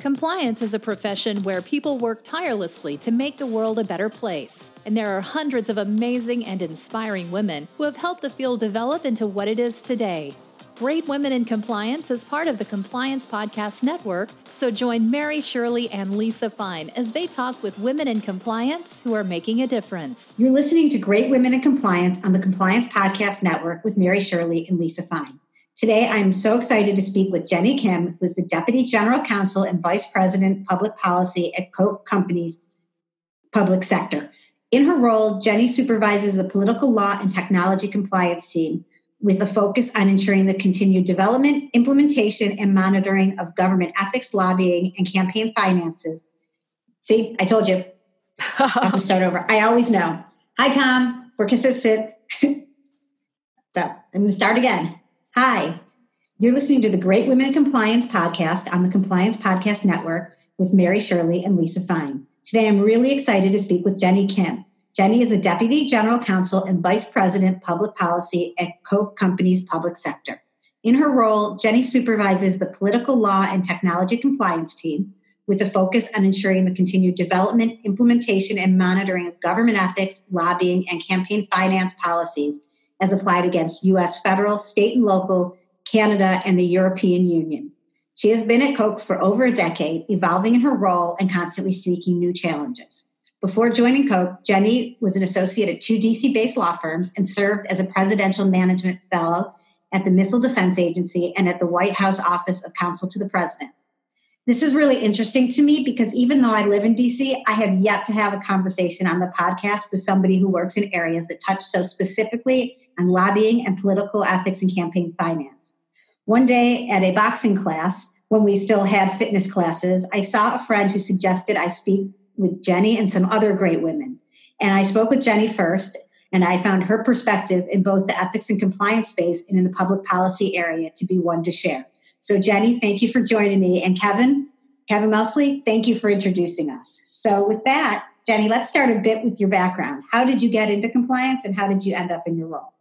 Compliance is a profession where people work tirelessly to make the world a better place. And there are hundreds of amazing and inspiring women who have helped the field develop into what it is today. Great Women in Compliance is part of the Compliance Podcast Network, so join Mary Shirley and Lisa Fine as they talk with women in compliance who are making a difference. You're listening to Great Women in Compliance on the Compliance Podcast Network with Mary Shirley and Lisa Fine. Today, I'm so excited to speak with Jenny Kim, who is the Deputy General Counsel and Vice President Public Policy at Koch Companies Public Sector. In her role, Jenny supervises the political law and technology compliance team with a focus on ensuring the continued development, implementation, and monitoring of government ethics, lobbying, and campaign finances. See, I told you. I'm to start over. I always know. Hi, Tom. We're consistent. so I'm going to start again. Hi, you're listening to the Great Women in Compliance podcast on the Compliance Podcast Network with Mary Shirley and Lisa Fine. Today, I'm really excited to speak with Jenny Kim. Jenny is the Deputy General Counsel and Vice President Public Policy at Koch Companies Public Sector. In her role, Jenny supervises the political law and technology compliance team with a focus on ensuring the continued development, implementation, and monitoring of government ethics, lobbying, and campaign finance policies as applied against US federal, state, and local, Canada, and the European Union. She has been at Koch for over a decade, evolving in her role and constantly seeking new challenges. Before joining Koch, Jenny was an associate at two DC based law firms and served as a presidential management fellow at the Missile Defense Agency and at the White House Office of Counsel to the President. This is really interesting to me because even though I live in DC, I have yet to have a conversation on the podcast with somebody who works in areas that touch so specifically on lobbying and political ethics and campaign finance. One day at a boxing class, when we still had fitness classes, I saw a friend who suggested I speak with Jenny and some other great women. And I spoke with Jenny first, and I found her perspective in both the ethics and compliance space and in the public policy area to be one to share. So, Jenny, thank you for joining me. And Kevin, Kevin Mosley, thank you for introducing us. So, with that, Jenny, let's start a bit with your background. How did you get into compliance and how did you end up in your role?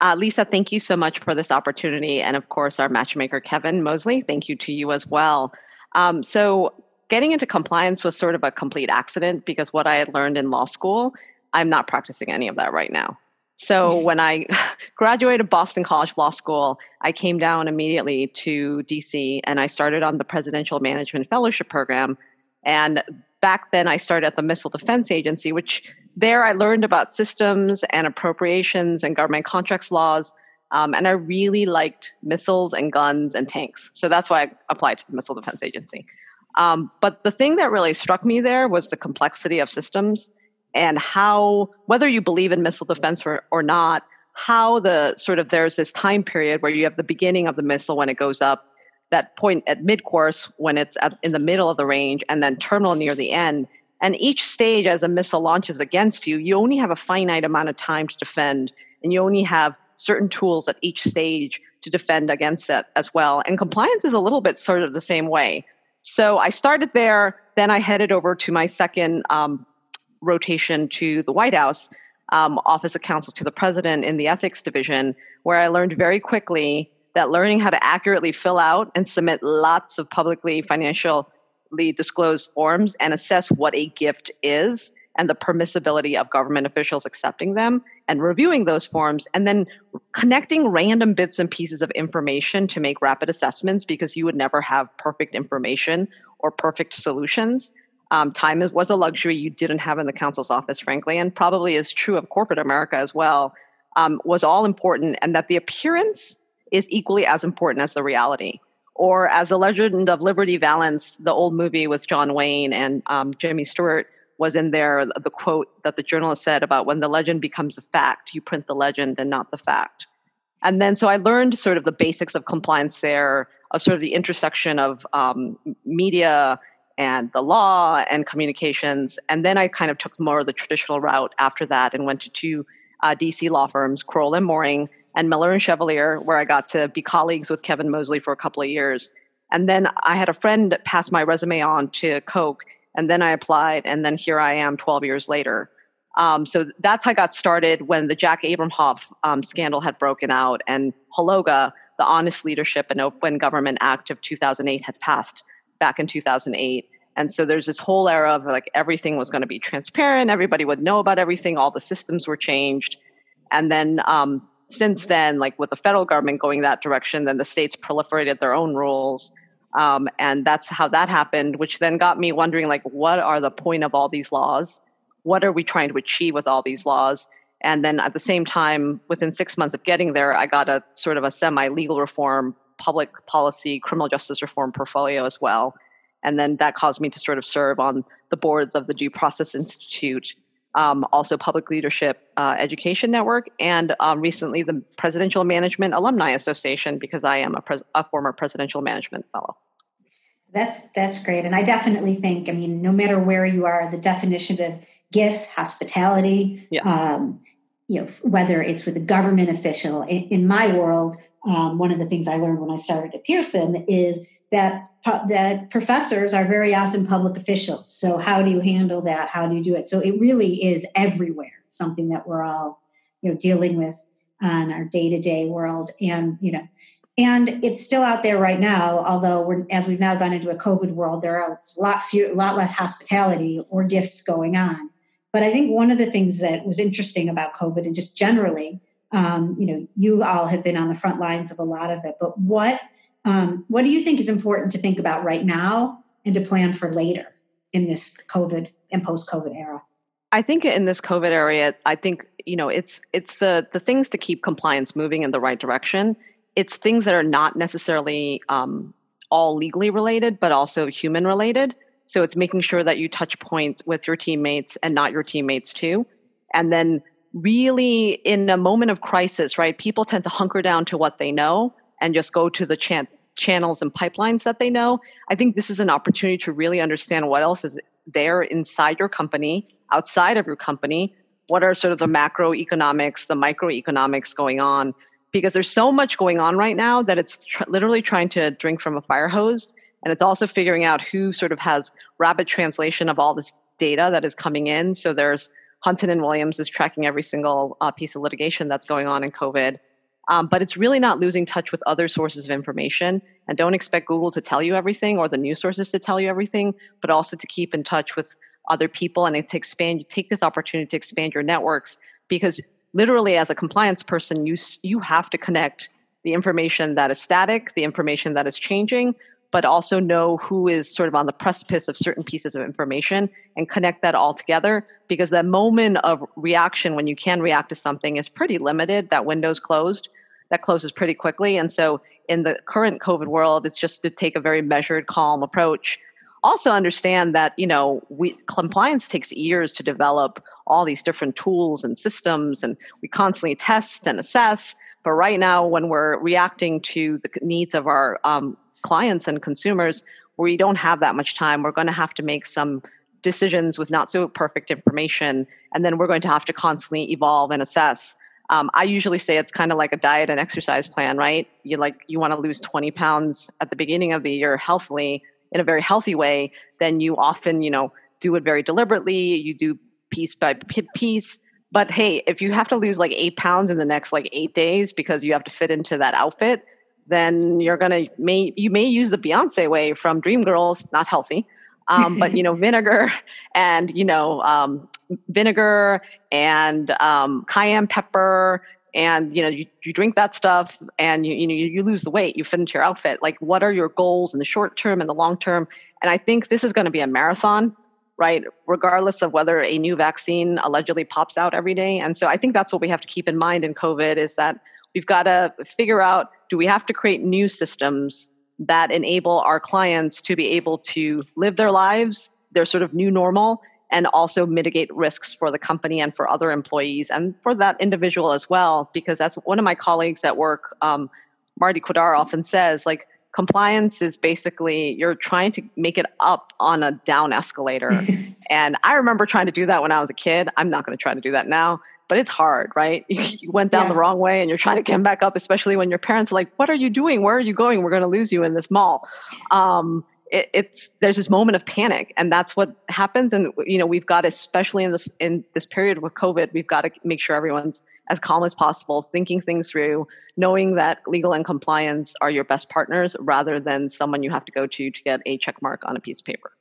Uh, Lisa, thank you so much for this opportunity. And of course, our matchmaker, Kevin Mosley, thank you to you as well. Um, so, getting into compliance was sort of a complete accident because what I had learned in law school, I'm not practicing any of that right now. So, when I graduated Boston College Law School, I came down immediately to DC and I started on the Presidential Management Fellowship Program. And back then, I started at the Missile Defense Agency, which there I learned about systems and appropriations and government contracts laws. Um, and I really liked missiles and guns and tanks. So that's why I applied to the Missile Defense Agency. Um, but the thing that really struck me there was the complexity of systems and how, whether you believe in missile defense or, or not, how the sort of there's this time period where you have the beginning of the missile when it goes up, that point at mid course when it's at, in the middle of the range, and then terminal near the end. And each stage, as a missile launches against you, you only have a finite amount of time to defend, and you only have certain tools at each stage to defend against that as well. And compliance is a little bit sort of the same way. So I started there, then I headed over to my second um, rotation to the White House, um, Office of Counsel to the President in the Ethics Division, where I learned very quickly that learning how to accurately fill out and submit lots of publicly financially disclosed forms and assess what a gift is and the permissibility of government officials accepting them and reviewing those forms and then connecting random bits and pieces of information to make rapid assessments because you would never have perfect information or perfect solutions. Um, time is, was a luxury you didn't have in the council's office, frankly, and probably is true of corporate America as well, um, was all important, and that the appearance is equally as important as the reality. Or as the legend of liberty valance the old movie with john wayne and um, jimmy stewart was in there the quote that the journalist said about when the legend becomes a fact you print the legend and not the fact. And then so i learned sort of the basics of compliance there of sort of the intersection of um, media and the law and communications. And then i kind of took more of the traditional route after that and went to two uh, dc law firms Crowell and Moring, and Miller and Chevalier, where I got to be colleagues with Kevin Mosley for a couple of years. And then I had a friend pass my resume on to Koch, and then I applied, and then here I am 12 years later. Um, so that's how I got started when the Jack Abramoff um, scandal had broken out, and HLOGA, the Honest Leadership and Open Government Act of 2008, had passed. back in 2008. And so there's this whole era of like everything was going to be transparent, everybody would know about everything, all the systems were changed. And then um, since then, like with the federal government going that direction, then the states proliferated their own rules. Um, and that's how that happened, which then got me wondering like, what are the point of all these laws? What are we trying to achieve with all these laws? And then at the same time, within six months of getting there, I got a sort of a semi legal reform, public policy, criminal justice reform portfolio as well. And then that caused me to sort of serve on the boards of the Due Process Institute, um, also Public Leadership uh, Education Network, and um, recently the Presidential Management Alumni Association because I am a, pres- a former presidential management fellow. That's that's great, and I definitely think. I mean, no matter where you are, the definition of gifts, hospitality, yeah. um, you know, whether it's with a government official. In, in my world, um, one of the things I learned when I started at Pearson is that that professors are very often public officials. So how do you handle that? How do you do it? So it really is everywhere. Something that we're all, you know, dealing with on our day to day world, and you know, and it's still out there right now. Although we're as we've now gone into a COVID world, there are a lot few, a lot less hospitality or gifts going on. But I think one of the things that was interesting about COVID and just generally, um, you know, you all have been on the front lines of a lot of it. But what um, what do you think is important to think about right now and to plan for later in this COVID and post COVID era? I think in this COVID area, I think you know it's it's the the things to keep compliance moving in the right direction. It's things that are not necessarily um, all legally related, but also human related. So it's making sure that you touch points with your teammates and not your teammates too, and then really in a moment of crisis, right? People tend to hunker down to what they know and just go to the chant channels and pipelines that they know. I think this is an opportunity to really understand what else is there inside your company, outside of your company. What are sort of the macroeconomics, the microeconomics going on? Because there's so much going on right now that it's tr- literally trying to drink from a fire hose. And it's also figuring out who sort of has rapid translation of all this data that is coming in. So there's Hunton and Williams is tracking every single uh, piece of litigation that's going on in COVID. Um, but it's really not losing touch with other sources of information. And don't expect Google to tell you everything or the news sources to tell you everything, but also to keep in touch with other people and to expand. You take this opportunity to expand your networks because literally, as a compliance person, you you have to connect the information that is static, the information that is changing, but also know who is sort of on the precipice of certain pieces of information and connect that all together because that moment of reaction when you can react to something is pretty limited that window's closed that closes pretty quickly. And so in the current COVID world, it's just to take a very measured, calm approach. Also understand that, you know, we compliance takes years to develop all these different tools and systems and we constantly test and assess but right now when we're reacting to the needs of our um, clients and consumers we don't have that much time we're going to have to make some decisions with not so perfect information and then we're going to have to constantly evolve and assess um, I usually say it's kind of like a diet and exercise plan, right? You like you want to lose 20 pounds at the beginning of the year healthily in a very healthy way. Then you often, you know, do it very deliberately. You do piece by piece. But hey, if you have to lose like eight pounds in the next like eight days because you have to fit into that outfit, then you're gonna may you may use the Beyonce way from Dreamgirls, not healthy, um, but you know vinegar and you know um, vinegar and um, cayenne pepper and you know you, you drink that stuff and you, you know you, you lose the weight you fit into your outfit. Like what are your goals in the short term and the long term? And i think this is going to be a marathon right regardless of whether a new vaccine allegedly pops out every day. And so i think that's what we have to keep in mind in covid is that we've got to figure out do we have to create new systems that enable our clients to be able to live their lives, their sort of new normal, and also mitigate risks for the company and for other employees and for that individual as well. Because as one of my colleagues at work, um, Marty Quidar, often says, like, compliance is basically you're trying to make it up on a down escalator. and I remember trying to do that when I was a kid. I'm not going to try to do that now but it's hard, right? You, went down yeah. the wrong way and you're trying to come back up, especially when your parents are like, What are you doing? Where are you going? We're going to lose you in this mall. Um, it, it's there's this moment of panic and that's what happens. And you know we've got especially in this in this period with covid we've got to make sure everyone's as calm as possible thinking things through knowing that legal and compliance are your best partners rather than someone you have to go to to get a check mark on a piece of paper.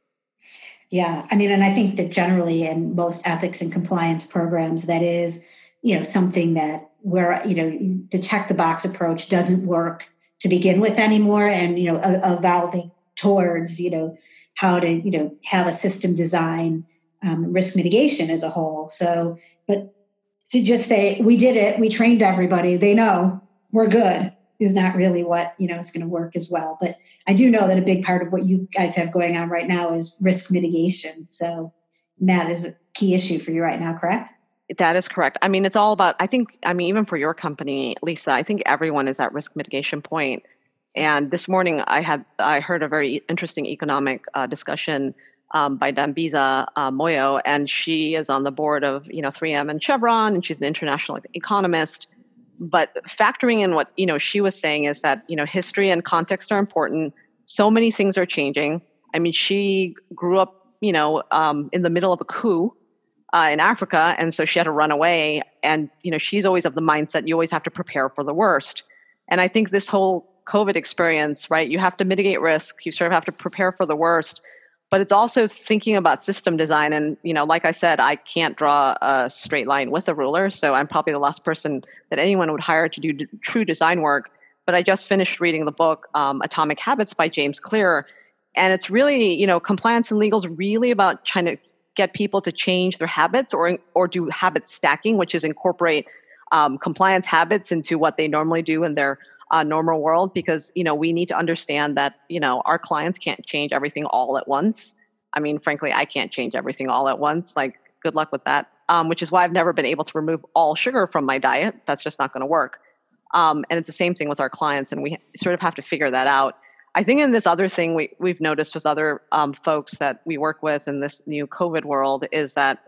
Yeah i mean and i think that generally in most ethics and compliance programs that is you know something that where you know the check the box approach doesn't work to begin with anymore and you know evolving towards you know how to you know have a system design um, risk mitigation as a whole so but to just say we did it we trained everybody they know we're good is not really what you know is going to work as well but i do know that a big part of what you guys have going on right now is risk mitigation so that is a key issue for you right now correct that is correct. I mean, it's all about, I think, I mean, even for your company, Lisa, I think everyone is at risk mitigation point. And this morning, I had I heard a very interesting economic uh, discussion um, by Dambisa uh, Moyo, and she is on the board of you know 3M and Chevron, and she's an international economist. But factoring in what you know she was saying is that you know history and context are important. So many things are changing. I mean, she grew up you know um, in the middle of a coup uh, in Africa, and so she had to run away. And you know, she's always of the mindset you always have to prepare for the worst. And I think this whole COVID experience, right? You have to mitigate risk. You sort of have to prepare for the worst. But it's also thinking about system design. And, you know, like I said, I can't draw a straight line with a ruler. So I'm probably the last person that anyone would hire to do d- true design work. But I just finished reading the book um, Atomic Habits by James Clear. And it's really, you know, compliance and legal is really about trying to get people to change their habits or, or do habit stacking, which is incorporate um, compliance habits into what they normally do in their uh, normal world because you know we need to understand that you know our clients can't change everything all at once. I mean frankly i can't change everything all at once. Like good luck with that. Um, which is why i've never been able to remove all sugar from my diet. That's just not going to work. Um, and it's the same thing with our clients and we sort of have to figure that out. I think in this other thing we, we've noticed with other um, folks that we work with in this new covid world is that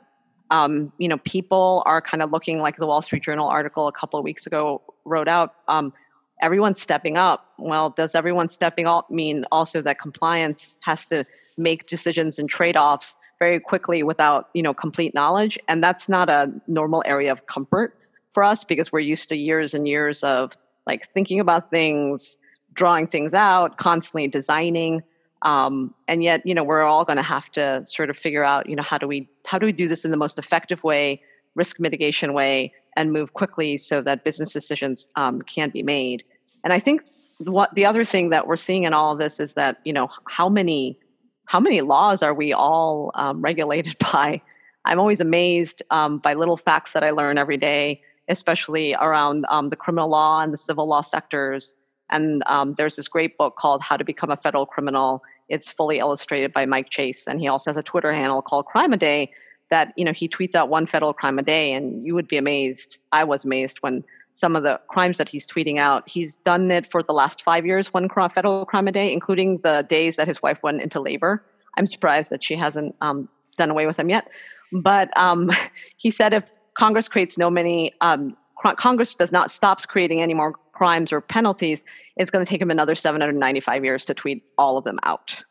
um, you know people are kind of looking like the wall street journal article a couple of weeks ago wrote out um, everyone's stepping up. Well, does everyone stepping up mean also that compliance has to make decisions and trade-offs very quickly without, you know, complete knowledge? And that's not a normal area of comfort for us because we're used to years and years of like thinking about things, drawing things out, constantly designing. Um, and yet, you know, we're all going to have to sort of figure out, you know, how do we how do we do this in the most effective way, risk mitigation way, and move quickly so that business decisions um, can be made. And I think what the other thing that we're seeing in all of this is that you know how many how many laws are we all um, regulated by? I'm always amazed um, by little facts that I learn every day, especially around um, the criminal law and the civil law sectors. And um, there's this great book called How to Become a Federal Criminal. It's fully illustrated by Mike Chase, and he also has a Twitter handle called Crime a Day that you know he tweets out one federal crime a day and you would be amazed. I was amazed when some of the crimes that he's tweeting out he's done it for the last five years one federal crime a day including the days that his wife went into labor. I'm surprised that she hasn't um, done away with him yet. But um, he said if congress creates no many um, congress does not stops creating any more crimes or penalties it's going to take him another 795 years to tweet all of them out.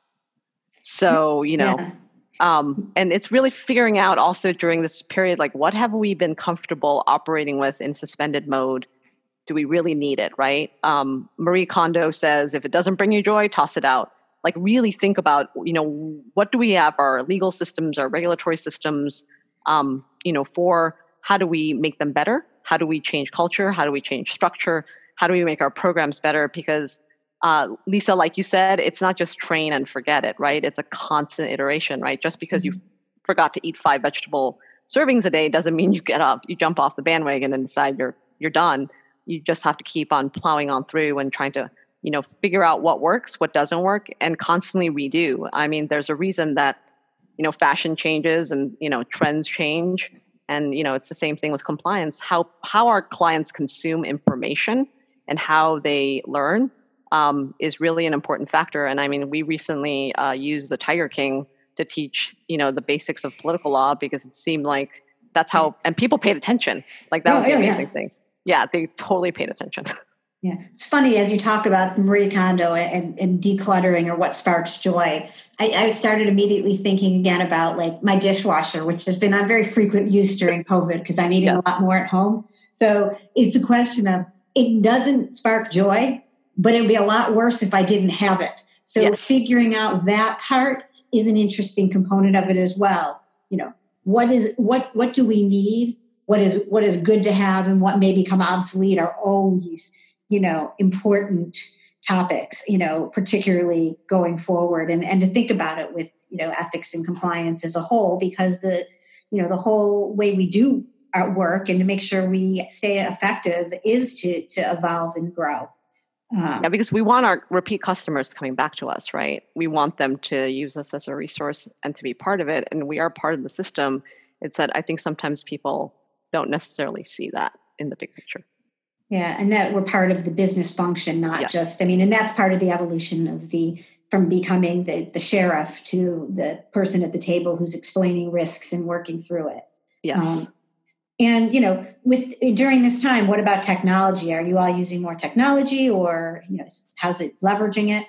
So you know yeah um, and it's really figuring out also during this period like what have we been comfortable operating with in suspended mode? Do we really need it right? Um, marie kondo says if it doesn't bring you joy toss it out. Like really think about you know what do we have our legal systems our regulatory systems um, you know for? How do we make them better? How do we change culture? How do we change structure? How do we make our programs better? Because uh, Lisa, like you said, it's not just train and forget it, right? It's a constant iteration, right? Just because mm-hmm. you forgot to eat five vegetable servings a day doesn't mean you get up, you jump off the bandwagon and decide you're you're done. You just have to keep on plowing on through and trying to, you know, figure out what works, what doesn't work, and constantly redo. I mean, there's a reason that, you know, fashion changes and you know trends change, and you know it's the same thing with compliance. How how our clients consume information and how they learn um, is really an important factor. And I mean, we recently uh, used the Tiger King to teach, you know, the basics of political law because it seemed like that's how, and people paid attention. Like that oh, was the yeah, amazing yeah. thing. Yeah, they totally paid attention. Yeah, it's funny as you talk about Marie Kondo and, and decluttering or what sparks joy. I, I, started immediately thinking again about like my dishwasher, which has been on very frequent use during COVID because I'm eating yeah. a lot more at home. So it's a question of it doesn't spark joy, but it'd be a lot worse if I didn't have it. So yes. figuring out that part is an interesting component of it as well. You know, what is what what do we need? What is what is good to have and what may become obsolete are always you know important topics you know particularly going forward and and to think about it with you know ethics and compliance as a whole because the you know the whole way we do our work and to make sure we stay effective is to to evolve and grow um, yeah, because we want our repeat customers coming back to us, right? We want them to use us as a resource and to be part of it, and we are part of the system. It's that I think sometimes people don't necessarily see that in the big picture. Yeah, and that we're part of the business function, not yeah. just, I mean, and that's part of the evolution of the from becoming the, the sheriff to the person at the table who's explaining risks and working through it. Yes. Um, and you know, with during this time, what about technology? Are you all using more technology, or you know, how's it leveraging it?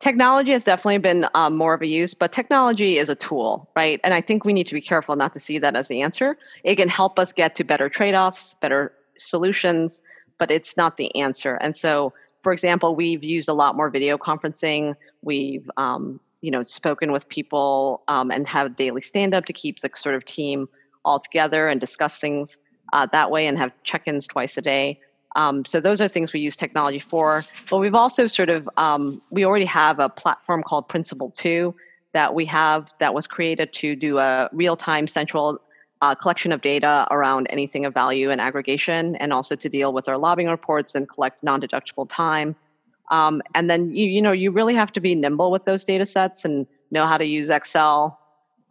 Technology has definitely been um, more of a use, but technology is a tool, right? And I think we need to be careful not to see that as the answer. It can help us get to better trade offs, better solutions, but it's not the answer. And so, for example, we've used a lot more video conferencing. We've um, you know spoken with people um, and have daily stand up to keep the sort of team all together and discuss things uh, that way and have check-ins twice a day. Um, so those are things we use technology for. But we've also sort of um, we already have a platform called Principle Two that we have that was created to do a real-time central uh, collection of data around anything of value and aggregation, and also to deal with our lobbying reports and collect non-deductible time. Um, and then you you know you really have to be nimble with those data sets and know how to use Excel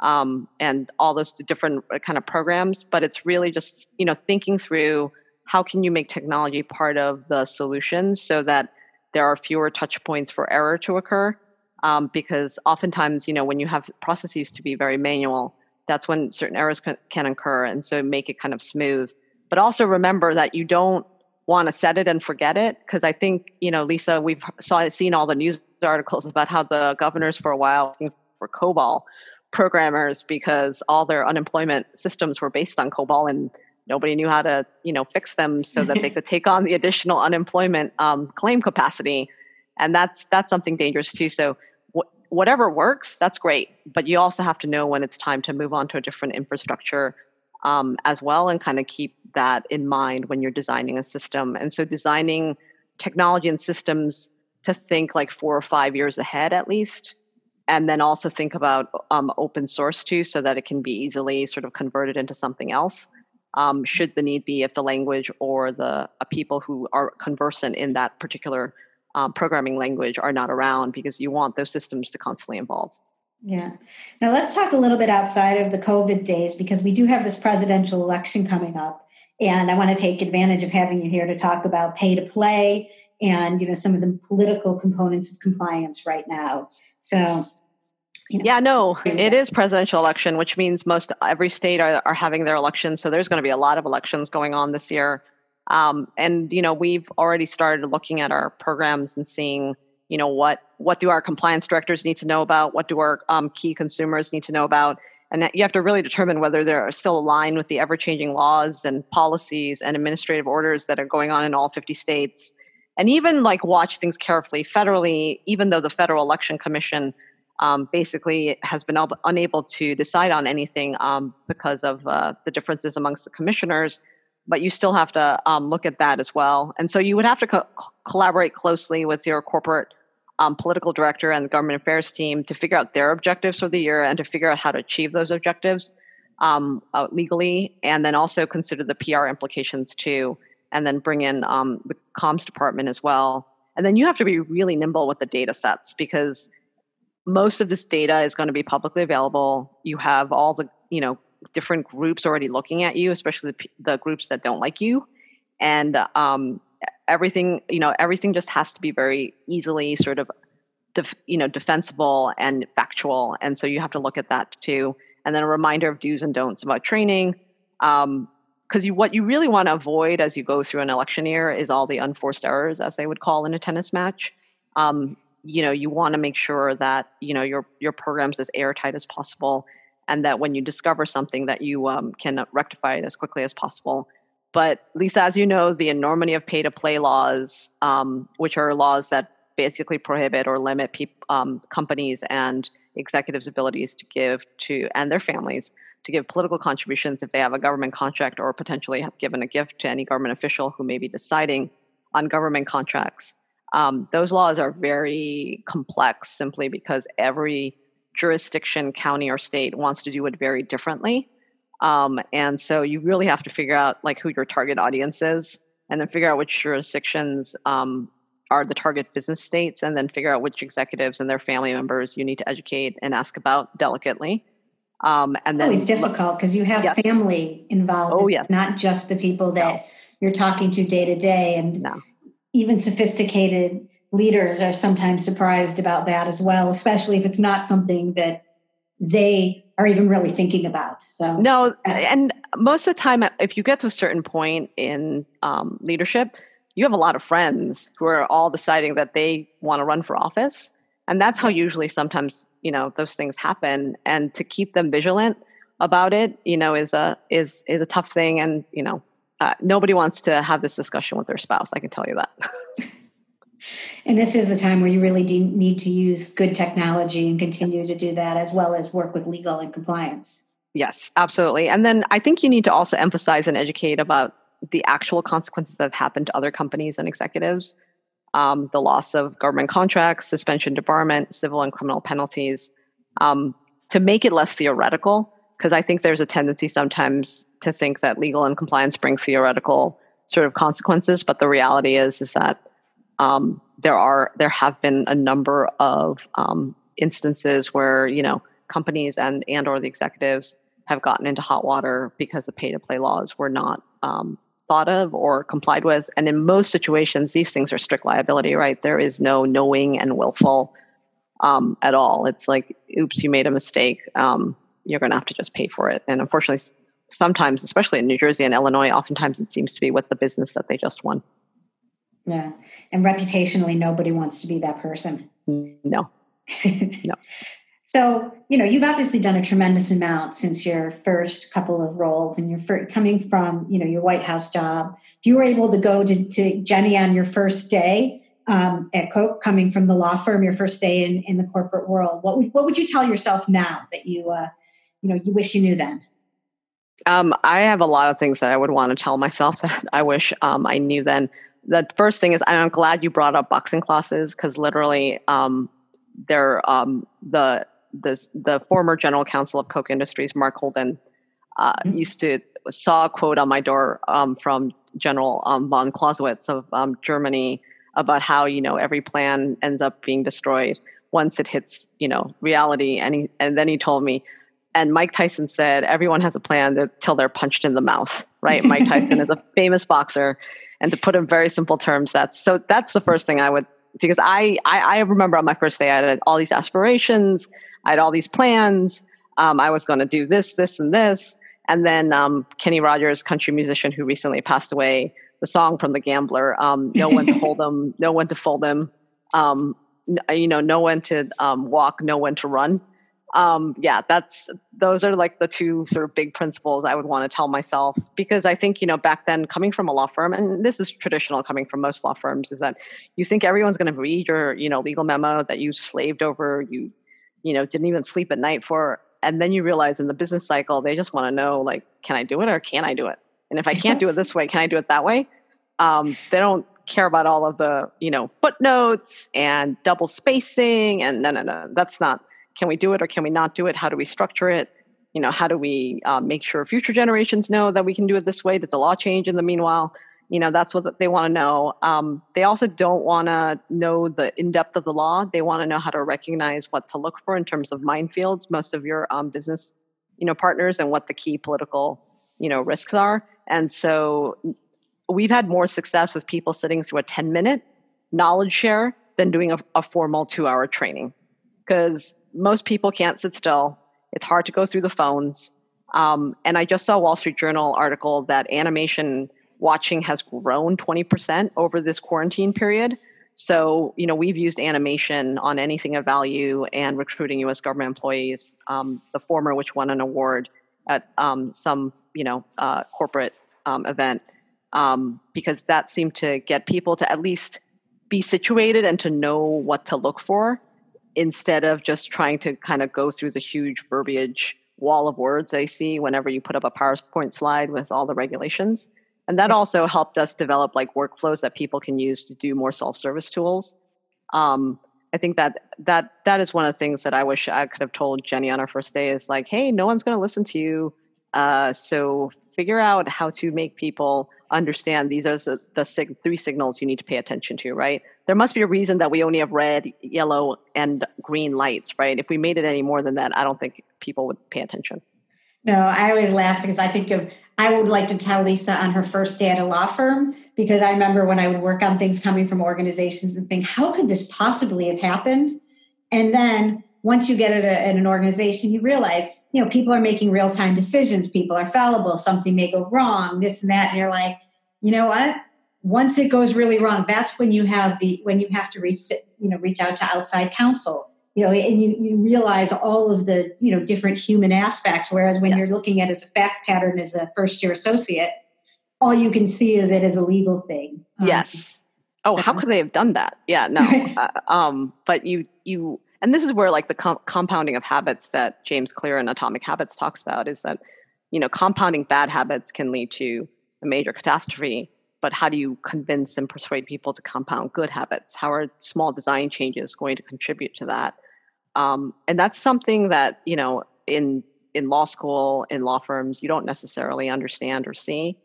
um, and all those different uh, kind of programs. But it's really just you know thinking through how can you make technology part of the solution so that there are fewer touch points for error to occur. Um, because oftentimes, you know, when you have processes to be very manual, that's when certain errors can, can occur. And so make it kind of smooth. But also remember that you don't want to set it and forget it. Because I think, you know, Lisa, we've saw, seen all the news articles about how the governors for a while for COBOL programmers because all their unemployment systems were based on COBOL and nobody knew how to, you know, fix them so that they could take on the additional unemployment um, claim capacity. And that's that's something dangerous too. So whatever works, that's great. But you also have to know when it's time to move on to a different infrastructure um, as well and kind of keep that in mind when you're designing a system. And so designing technology and systems to think like four or five years ahead at least. And then also think about um, open source too, so that it can be easily sort of converted into something else. Um, should the need be if the language or the uh, people who are conversant in that particular um, programming language are not around because you want those systems to constantly evolve. Yeah. Now let's talk a little bit outside of the COVID days because we do have this presidential election coming up. And I want to take advantage of having you here to talk about pay to play and you know some of the political components of compliance right now. So you know, yeah, no, it is presidential election, which means most every state are, are having their elections. So there's going to be a lot of elections going on this year. Um, and you know, we've already started looking at our programs and seeing, you know, what what do our compliance directors need to know about? What do our um, key consumers need to know about? And you have to really determine whether they're still aligned with the ever-changing laws and policies and administrative orders that are going on in all 50 states. And even like watch things carefully federally, even though the Federal Election Commission um, basically has been unable to decide on anything um, because of uh, the differences amongst the commissioners but you still have to um, look at that as well. And so you would have to co- collaborate closely with your corporate um, political director and the government affairs team to figure out their objectives for the year and to figure out how to achieve those objectives um, uh, legally, and then also consider the PR implications too, and then bring in um, the comms department as well. And then you have to be really nimble with the data sets because most of this data is going to be publicly available. You have all the you know different groups already looking at you, especially the, the groups that don't like you, and um, everything you know everything just has to be very easily sort of def, you know defensible and factual, and so you have to look at that too. And then a reminder of do's and don'ts about training. Um, because you what you really want to avoid as you go through an election year is all the unforced errors, as they would call in a tennis match. Um, you know, you want to make sure that you know your your program's as airtight as possible, and that when you discover something, that you um, can rectify it as quickly as possible. But Lisa, as you know, the enormity of pay to play laws, um, which are laws that basically prohibit or limit pe- um, companies and executives' abilities to give to and their families to give political contributions if they have a government contract or potentially have given a gift to any government official who may be deciding on government contracts. Um, those laws are very complex simply because every jurisdiction, county, or state wants to do it very differently. Um, and so you really have to figure out like who your target audience is and then figure out which jurisdictions um, are the target business states and then figure out which executives and their family members you need to educate and ask about delicately. Um, and then always difficult because you have family involved. Oh, yes. It's not just the people that no. you're talking to day to day. And no. Even sophisticated leaders are sometimes surprised about that as well, especially if it's not something that they are even really thinking about. So no, and most of the time, if you get to a certain point in um, leadership, you have a lot of friends who are all deciding that they want to run for office and that's how usually sometimes you know those things happen and to keep them vigilant about it you know is a is is a tough thing and you know uh, nobody wants to have this discussion with their spouse i can tell you that. And this is the time where you really need to use good technology and continue to do that as well as work with legal and compliance. Yes absolutely. And then i think you need to also emphasize and educate about the actual consequences that have happened to other companies and executives. Um, the loss of government contracts, suspension, debarment, civil and criminal penalties, um, to make it less theoretical. Because I think there's a tendency sometimes to think that legal and compliance bring theoretical sort of consequences, but the reality is is that um, there are there have been a number of um, instances where you know companies and and or the executives have gotten into hot water because the pay to play laws were not um, thought of or complied with. And in most situations, these things are strict liability, right? There is no knowing and willful um, at all. It's like, oops, you made a mistake. Um, you're going to have to just pay for it. And unfortunately, sometimes, especially in New Jersey and Illinois, oftentimes it seems to be with the business that they just won. Yeah. And reputationally, nobody wants to be that person. No. no. So, you know, you've obviously done a tremendous amount since your first couple of roles and you're coming from, you know, your White House job. If you were able to go to, to Jenny on your first day um, at Koch, coming from the law firm, your first day in, in the corporate world, what would, what would you tell yourself now that you, uh, you know, you wish you knew then? Um, I have a lot of things that I would want to tell myself that I wish um, I knew then. The first thing is, I'm glad you brought up boxing classes because literally, um, they're um, the the the former general counsel of Koch Industries, Mark Holden, uh, mm-hmm. used to saw a quote on my door um, from General um, von Clausewitz of um, Germany about how you know every plan ends up being destroyed once it hits you know reality, and he and then he told me. And Mike Tyson said, everyone has a plan until they're punched in the mouth, right? Mike Tyson is a famous boxer. And to put in very simple terms, that's so that's the first thing I would because I, I, I remember on my first day I had all these aspirations, I had all these plans. Um, I was going to do this, this, and this, and then um, Kenny Rogers, country musician who recently passed away, the song from The Gambler, um, "Know when to hold them, no one to fold them," um, you know, no one to um, walk, no one to run um, yeah, that's those are like the two sort of big principles I would want to tell myself because I think you know back then coming from a law firm and this is traditional coming from most law firms is that you think everyone's going to read your you know legal memo that you slaved over you you know didn't even sleep at night for and then you realize in the business cycle they just want to know like can I do it or can I do it? And if I can't do it this way can I do it that way? Um, they don't care about all of the you know footnotes and double spacing and no no no that's not can we do it or can we not do it? How do we structure it? You know, how do we uh, make sure future generations know that we can do it this way? Did the law change in the meanwhile? You know, that's what they want to know. Um, they also don't want to know the in depth of the law. They want to know how to recognize what to look for in terms of minefields. Most of your um, business, you know, partners and what the key political, you know, risks are. And so, we've had more success with people sitting through a 10 minute knowledge share than doing a, a formal two hour training because most people can't sit still. It's hard to go through the phones. Um, and I just saw Wall Street Journal article that animation watching has grown 20% over this quarantine period. So, you know, we've used animation on anything of value and recruiting U.S. government employees. Um, the former, which won an award at um, some, you know, uh, corporate um, event, um, because that seemed to get people to at least be situated and to know what to look for instead of just trying to kind of go through the huge verbiage wall of words they see whenever you put up a PowerPoint slide with all the regulations. And that also helped us develop like workflows that people can use to do more self-service tools. Um, I think that that that is one of the things that I wish I could have told Jenny on our first day is like, hey, no one's going to listen to you. Uh, so figure out how to make people understand these are the, the sig- three signals you need to pay attention to, right? There must be a reason that we only have red, yellow, and green lights, right? If we made it any more than that, I don't think people would pay attention. No, I always laugh because I think of I would like to tell Lisa on her first day at a law firm because I remember when I would work on things coming from organizations and think, how could this possibly have happened? And then once you get it uh, in an organization, you realize, you know, people are making real time decisions, people are fallible, something may go wrong, this and that. And you're like, you know what? Once it goes really wrong, that's when you have the when you have to reach to, you know, reach out to outside counsel you know and you, you realize all of the you know different human aspects whereas when yes. you're looking at as a fact pattern as a first year associate all you can see is it as a legal thing um, yes um, oh so. how could they have done that yeah no uh, um but you you and this is where like the com- compounding of habits that james clear in atomic habits talks about is that you know compounding bad habits can lead to a major catastrophe but how do you convince and persuade people to compound good habits? How are small design changes going to contribute to that? Um, and that's something that you know in in law school in law firms you don't necessarily understand or see.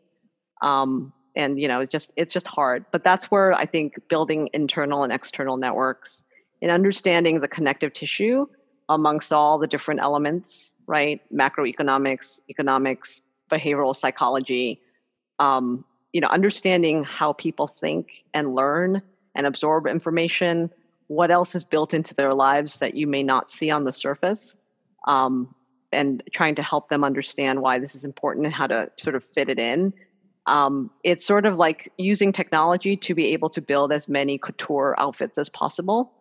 Um, and you know it's just it's just hard. But that's where i think building internal and external networks and understanding the connective tissue amongst all the different elements right? Macroeconomics economics behavioral psychology um, you know understanding how people think and learn and absorb information what else is built into their lives that you may not see on the surface um, and trying to help them understand why this is important and how to sort of fit it in. Um, it's sort of like using technology to be able to build as many couture outfits as possible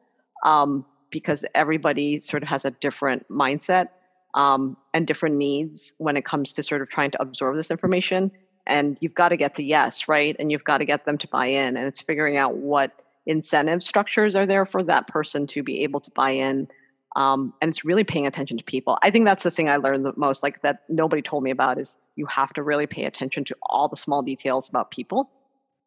um, because everybody sort of has a different mindset um, and different needs when it comes to sort of trying to absorb this information. And you've got to get to yes right? And you've got to get them to buy in. And it's figuring out what incentive structures are there for that person to be able to buy in. Um, and it's really paying attention to people. I think that's the thing i learned the most like that nobody told me about is you have to really pay attention to all the small details about people.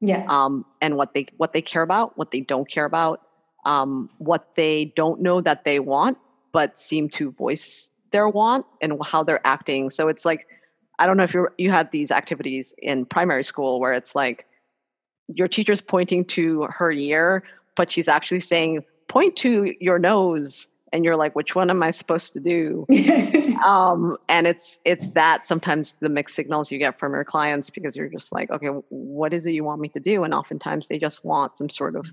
Yeah. Um, and what they what they care about what they don't care about um, what they don't know that they want but seem to voice their want and how they're acting so it's like i don't know if you you had these activities in primary school where it's like your teacher's pointing to her ear, but she's actually saying, point to your nose. And you're like, which one am I supposed to do? um, and it's it's that sometimes the mixed signals you get from your clients because you're just like, okay, what is it you want me to do? And oftentimes they just want some sort of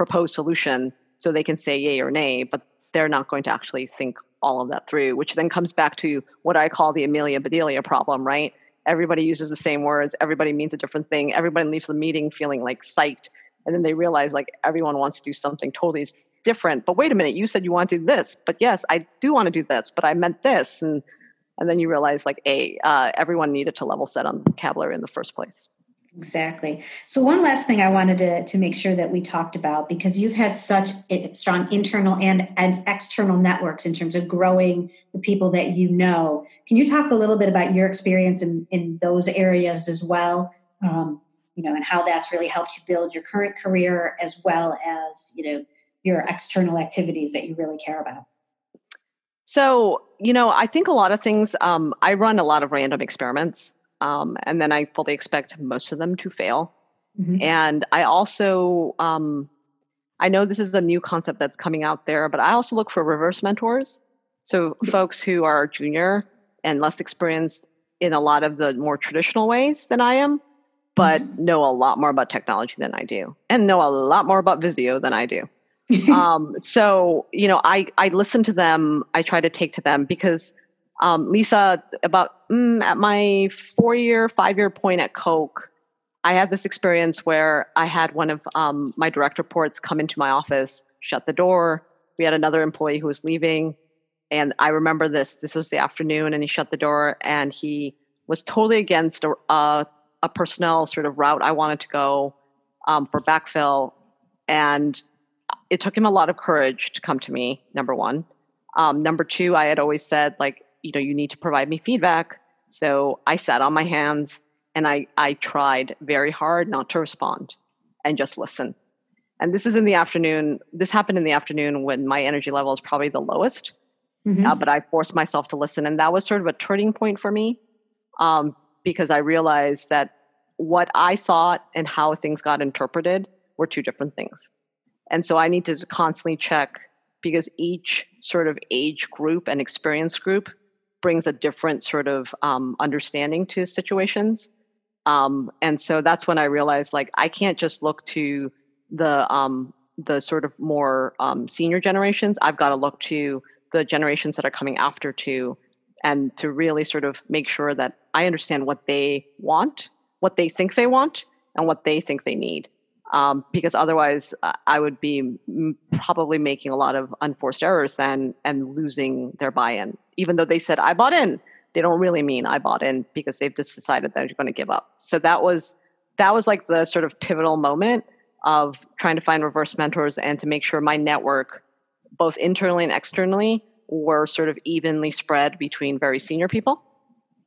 proposed solution so they can say yay or nay, but they're not going to actually think all of that through, which then comes back to what I call the Amelia Bedelia problem, right? everybody uses the same words everybody means a different thing everybody leaves the meeting feeling like psyched and then they realize like everyone wants to do something totally different but wait a minute you said you want to do this but yes i do want to do this but i meant this and and then you realize like a uh, everyone needed to level set on vocabulary in the first place Exactly. So, one last thing I wanted to, to make sure that we talked about because you've had such strong internal and, and external networks in terms of growing the people that you know. Can you talk a little bit about your experience in, in those areas as well? Um, you know, and how that's really helped you build your current career as well as, you know, your external activities that you really care about? So, you know, I think a lot of things, um, I run a lot of random experiments. Um, and then I fully expect most of them to fail. Mm-hmm. And I also, um, I know this is a new concept that's coming out there, but I also look for reverse mentors. So folks who are junior and less experienced in a lot of the more traditional ways than I am, but mm-hmm. know a lot more about technology than I do, and know a lot more about Visio than I do. um, so you know, I I listen to them. I try to take to them because um, Lisa, about mm, at my four year, five year point at Koch, I had this experience where I had one of um, my direct reports come into my office, shut the door. We had another employee who was leaving. And I remember this. This was the afternoon, and he shut the door and he was totally against a, a, a personnel sort of route I wanted to go um, for backfill. And it took him a lot of courage to come to me, number one. Um, number two, I had always said, like, you know, you need to provide me feedback. So I sat on my hands and I, I tried very hard not to respond and just listen. And this is in the afternoon. This happened in the afternoon when my energy level is probably the lowest. Mm-hmm. Uh, but I forced myself to listen. And that was sort of a turning point for me um, because I realized that what I thought and how things got interpreted were two different things. And so I need to constantly check because each sort of age group and experience group brings a different sort of um, understanding to situations. Um, and so that's when I realized like I can't just look to the um, the sort of more um, senior generations. I've got to look to the generations that are coming after too, and to really sort of make sure that I understand what they want, what they think they want, and what they think they need. Um, because otherwise, uh, I would be m- probably making a lot of unforced errors then and losing their buy-in. Even though they said I bought in, they don't really mean I bought in because they've just decided that they're going to give up. So that was that was like the sort of pivotal moment of trying to find reverse mentors and to make sure my network, both internally and externally, were sort of evenly spread between very senior people,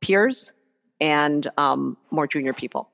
peers, and um, more junior people.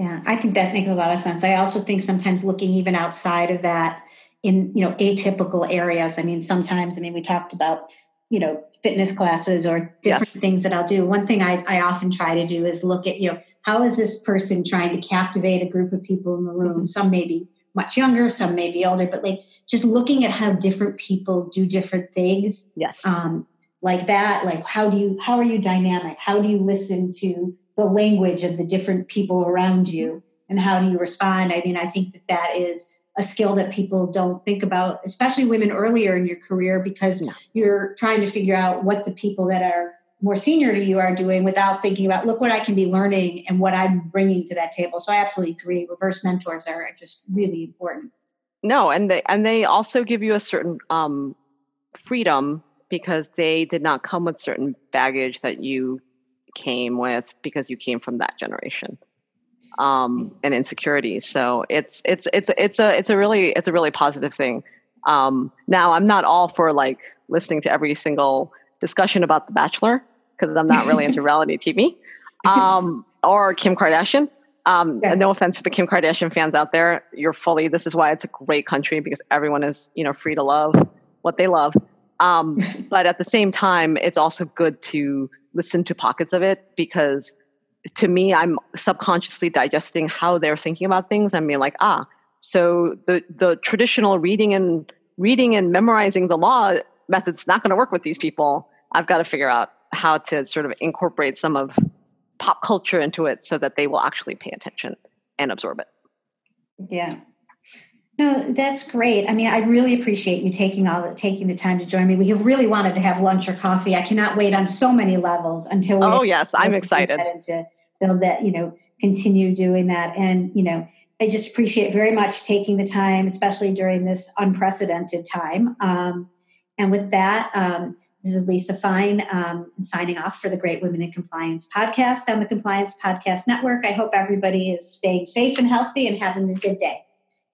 Yeah, I think that makes a lot of sense. I also think sometimes looking even outside of that in you know atypical areas. I mean, sometimes I mean we talked about you know fitness classes or different yes. things that I'll do. One thing I, I often try to do is look at you know how is this person trying to captivate a group of people in the room? Mm-hmm. Some may be much younger, some may be older, but like just looking at how different people do different things. Yes. Um, like that, like how do you how are you dynamic? How do you listen to the language of the different people around you and how do you respond? I mean, I think that that is a skill that people don't think about, especially women earlier in your career, because you're trying to figure out what the people that are more senior to you are doing without thinking about, look what I can be learning and what I'm bringing to that table. So I absolutely agree. Reverse mentors are just really important. No, and they and they also give you a certain um, freedom because they did not come with certain baggage that you came with because you came from that generation um, and insecurity. So it's it's it's it's a it's a really it's a really positive thing. Um, now I'm not all for like listening to every single discussion about The Bachelor because I'm not really into reality TV um, or Kim Kardashian. Um, yeah. No offense to the Kim Kardashian fans out there, you're fully. This is why it's a great country because everyone is you know free to love what they love. Um, but at the same time, it's also good to listen to pockets of it because to me, I'm subconsciously digesting how they're thinking about things and being like, ah, so the the traditional reading and reading and memorizing the law method's not going to work with these people. I've got to figure out how to sort of incorporate some of pop culture into it so that they will actually pay attention and absorb it. Yeah. No, that's great. I mean, I really appreciate you taking all the, taking the time to join me. We have really wanted to have lunch or coffee. I cannot wait on so many levels until. Oh yes, I'm excited to build that. You know, continue doing that, and you know, I just appreciate very much taking the time, especially during this unprecedented time. Um, and with that, um, this is Lisa Fine um, signing off for the Great Women in Compliance podcast on the Compliance Podcast Network. I hope everybody is staying safe and healthy and having a good day.